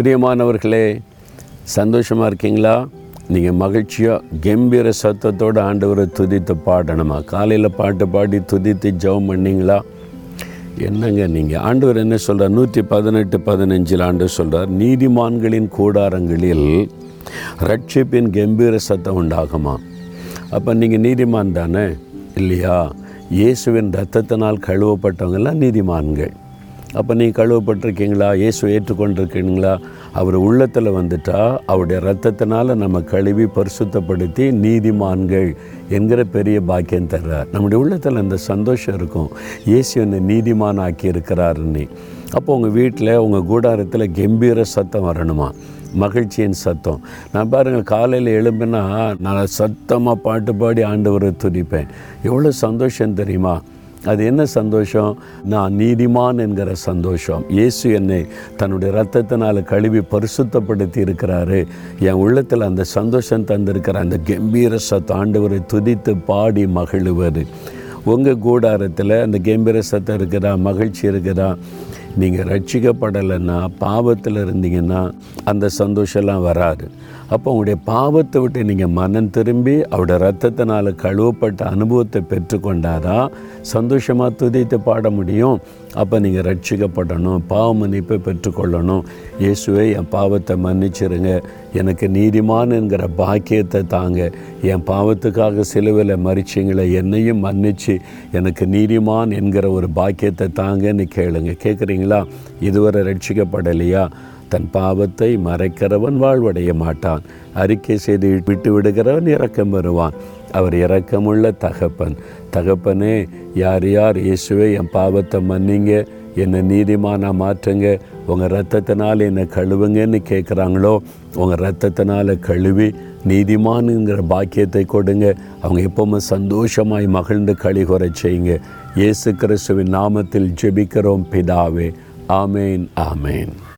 பிரியமானவர்களே சந்தோஷமாக இருக்கீங்களா? நீங்கள் மகிழ்ச்சியாக கம்பீர சத்தத்தோடு ஆண்டவரை துதித்து பாடணுமா? காலையில் பாட்டு பாடி துதித்து ஜெபம் பண்ணீங்களா? என்னங்க நீங்கள் ஆண்டவர் என்ன சொல்கிறார் நூற்றி பதினெட்டு பதினஞ்சில் ஆண்டு சொல்கிறார் நீதிமான்களின் கூடாரங்களில் ரட்சிப்பின் கம்பீர சத்தம் உண்டாகுமா? அப்போ நீங்கள் நீதிமான் தானே? இல்லையா? இயேசுவின் ரத்தத்தினால் கழுவப்பட்டவங்கெல்லாம் நீதிமான்கள். அப்போ நீ கழுவப்பட்டிருக்கீங்களா? இயேசு ஏற்றுக்கொண்டிருக்கீங்களா? அவர் உள்ளத்தில் வந்துட்டா அவருடைய ரத்தத்தினால் நம்ம கழுவி பரிசுத்தப்படுத்தி நீதிமான்கள் என்கிற பெரிய பாக்கியம் தர்றார். நம்முடைய உள்ளத்தில் அந்த சந்தோஷம் இருக்கும். இயேசு என்னை நீதிமான் ஆக்கி இருக்கிறாருன்னு அப்போ உங்கள் வீட்டில் உங்கள் கூடாரத்தில் கம்பீர சத்தம் வரணுமா? மகிழ்ச்சியின் சத்தம். நான் பாருங்கள் காலையில் எழும்பினா நான் சத்தமாக பாட்டு பாடி ஆண்டவரை துதிப்பேன். எவ்வளோ சந்தோஷம் தெரியுமா? அது என்ன சந்தோஷம்? நான் நீதிமான் என்கிற சந்தோஷம். இயேசு என்னை தன்னுடைய ரத்தத்தினால் கழுவி பரிசுத்தப்படுத்தி இருக்கிறாரு என் உள்ளத்தில் அந்த சந்தோஷம் தந்திருக்கிற அந்த கம்பீர சத்தாண்டவரை துதித்து பாடி மகிழுவது. உங்கள் கூடாரத்தில் அந்த கம்பீர சத்தம் இருக்குதா? மகிழ்ச்சி இருக்குதா? நீங்கள் ரட்சிக்கப்படலைன்னா பாவத்தில் இருந்தீங்கன்னா அந்த சந்தோஷம்லாம் வராது. அப்போ உங்களுடைய பாவத்தை விட்டு நீங்கள் மனம் திரும்பி அவருடைய ரத்தத்தினால் கழுவப்பட்ட அனுபவத்தை பெற்றுக்கொண்டாதான் சந்தோஷமாக துதித்து பாட முடியும். அப்போ நீங்கள் ரட்சிக்கப்படணும் பாவ மன்னிப்பை பெற்றுக்கொள்ளணும். இயேசுவை என் பாவத்தை மன்னிச்சிருங்க. எனக்கு நீதிமான் என்கிற பாக்கியத்தை தாங்க. என் பாவத்துக்காக சிலுவில் மறிச்சிங்களே என்னையும் மன்னிச்சு எனக்கு நீதிமான் என்கிற ஒரு பாக்கியத்தை தாங்கன்னு கேளுங்க. கேட்குறீங்களா இதுவரை ரட்சிக்கப்படலையா? தன் பாவத்தை மறைக்கிறவன் வாழ்வடைய மாட்டான். அறிக்கை செய்து விட்டு விடுகிறவன் இறக்கம் வருவான் அவர் இரக்கமுள்ள தகப்பன். தகப்பனே யார் யார் இயேசுவே என் பாவத்தை மன்னிங்க என்னை நீதிமானா மாற்றுங்க உங்கள் ரத்தத்தினால் என்னை கழுவுங்கன்னு கேட்குறாங்களோ உங்கள் ரத்தத்தினால் கழுவி நீதிமானுங்கிற பாக்கியத்தை கொடுங்க. அவங்க எப்பவுமே சந்தோஷமாய் மகிழ்ந்து கழிகுறை செய்யுங்க. இயேசு கிறிஸ்துவின் நாமத்தில் ஜெபிக்கிறோம் பிதாவே. ஆமேன் ஆமேன்.